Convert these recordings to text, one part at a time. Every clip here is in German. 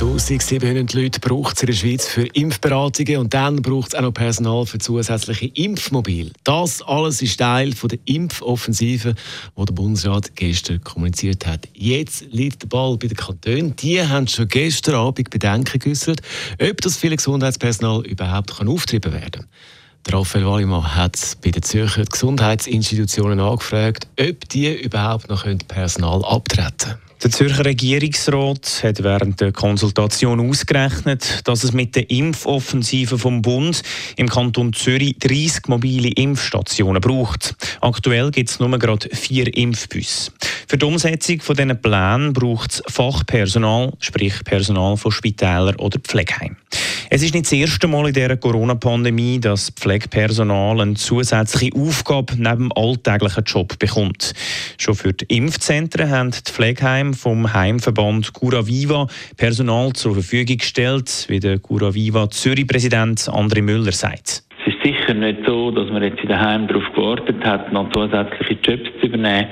1700 Leute braucht es in der Schweiz für Impfberatungen und dann braucht es auch noch Personal für zusätzliche Impfmobile. Das alles ist Teil von der Impfoffensive, die der Bundesrat gestern kommuniziert hat. Jetzt liegt der Ball bei den Kantonen. Die haben schon gestern Abend Bedenken geäußert, ob das viele Gesundheitspersonal überhaupt kann auftrieben werden kann. Raphael Wallimann hat bei den Zürcher Gesundheitsinstitutionen angefragt, ob die überhaupt noch Personal abtreten können. Der Zürcher Regierungsrat hat während der Konsultation ausgerechnet, dass es mit der Impfoffensive vom Bund im Kanton Zürich 30 mobile Impfstationen braucht. Aktuell gibt es nur gerade vier Impfbüsse. Für die Umsetzung von diesen Plänen braucht es Fachpersonal, sprich Personal von Spitälern oder Pflegeheimen. Es ist nicht das erste Mal in dieser Corona-Pandemie, dass Pflegepersonal eine zusätzliche Aufgabe neben dem alltäglichen Job bekommt. Schon für die Impfzentren haben die Pflegeheime vom Heimverband Cura Viva Personal zur Verfügung gestellt, wie der Cura Viva Zürich-Präsident André Müller sagt. Es ist sicher nicht so, dass man jetzt in den Heimen darauf gewartet hat, noch zusätzliche Jobs zu übernehmen.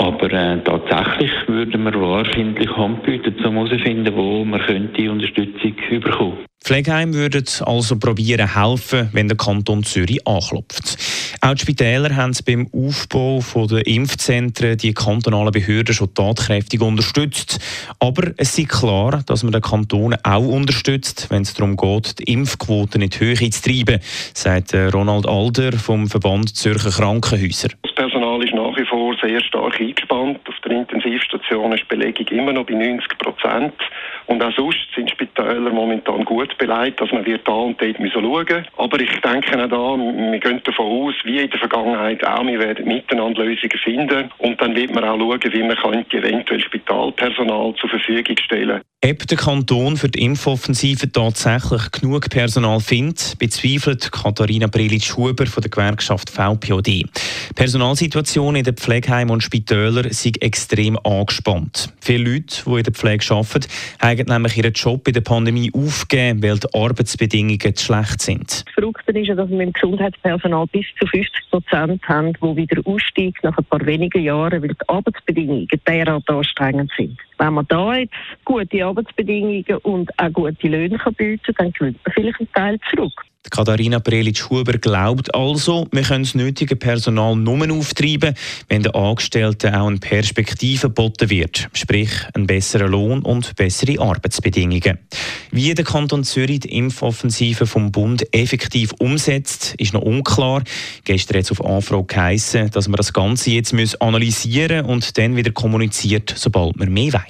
Aber äh, tatsächlich würden wir wahrscheinlich Hand bieten, um herauszufinden, wo man könnte Unterstützung bekommen Pflegeheim würden also probieren helfen, wenn der Kanton Zürich anklopft. Auch die Spitäler haben beim Aufbau der Impfzentren die kantonalen Behörden schon tatkräftig unterstützt. Aber es ist klar, dass man den Kanton auch unterstützt, wenn es darum geht, die Impfquote in die Höhe zu treiben, sagt äh, Ronald Alder vom Verband Zürcher Krankenhäuser. Das Personal ist nach wie vor sehr stark eingespannt. Auf der Intensivstation ist die Belegung immer noch bei 90 Prozent. Und auch sonst sind Spitäler momentan gut beleidigt, dass man wird da und dort schauen Aber ich denke auch da, wir gehen davon aus, wie in der Vergangenheit auch, wir werden miteinander Lösungen finden. Und dann wird man auch schauen, wie man eventuell Spitalpersonal zur Verfügung stellen ob der Kanton für die Impfoffensive tatsächlich genug Personal findet, bezweifelt Katharina Brelitsch-Huber von der Gewerkschaft VPOD. Die Personalsituation in den Pflegeheimen und Spitälern ist extrem angespannt. Viele Leute, die in der Pflege arbeiten, haben nämlich ihren Job in der Pandemie aufgegeben, weil die Arbeitsbedingungen zu schlecht sind. Das Verrückte ist, dass wir im Gesundheitspersonal bis zu 50 Prozent haben, die wieder aussteigen nach ein paar wenigen Jahren, weil die Arbeitsbedingungen derart anstrengend sind. Wenn man da jetzt gute Arbeitsbedingungen und auch gute Löhne kann bieten dann gewinnt man vielleicht einen Teil zurück. Katharina Prelitsch-Huber glaubt also, wir können das nötige Personal nur auftreiben, wenn den Angestellten auch eine Perspektive geboten wird, sprich einen besseren Lohn und bessere Arbeitsbedingungen. Wie der Kanton Zürich die Impfoffensive vom Bund effektiv umsetzt, ist noch unklar. Gestern hat es auf Anfrage geheissen, dass man das Ganze jetzt analysieren und dann wieder kommuniziert, sobald man mehr weiß.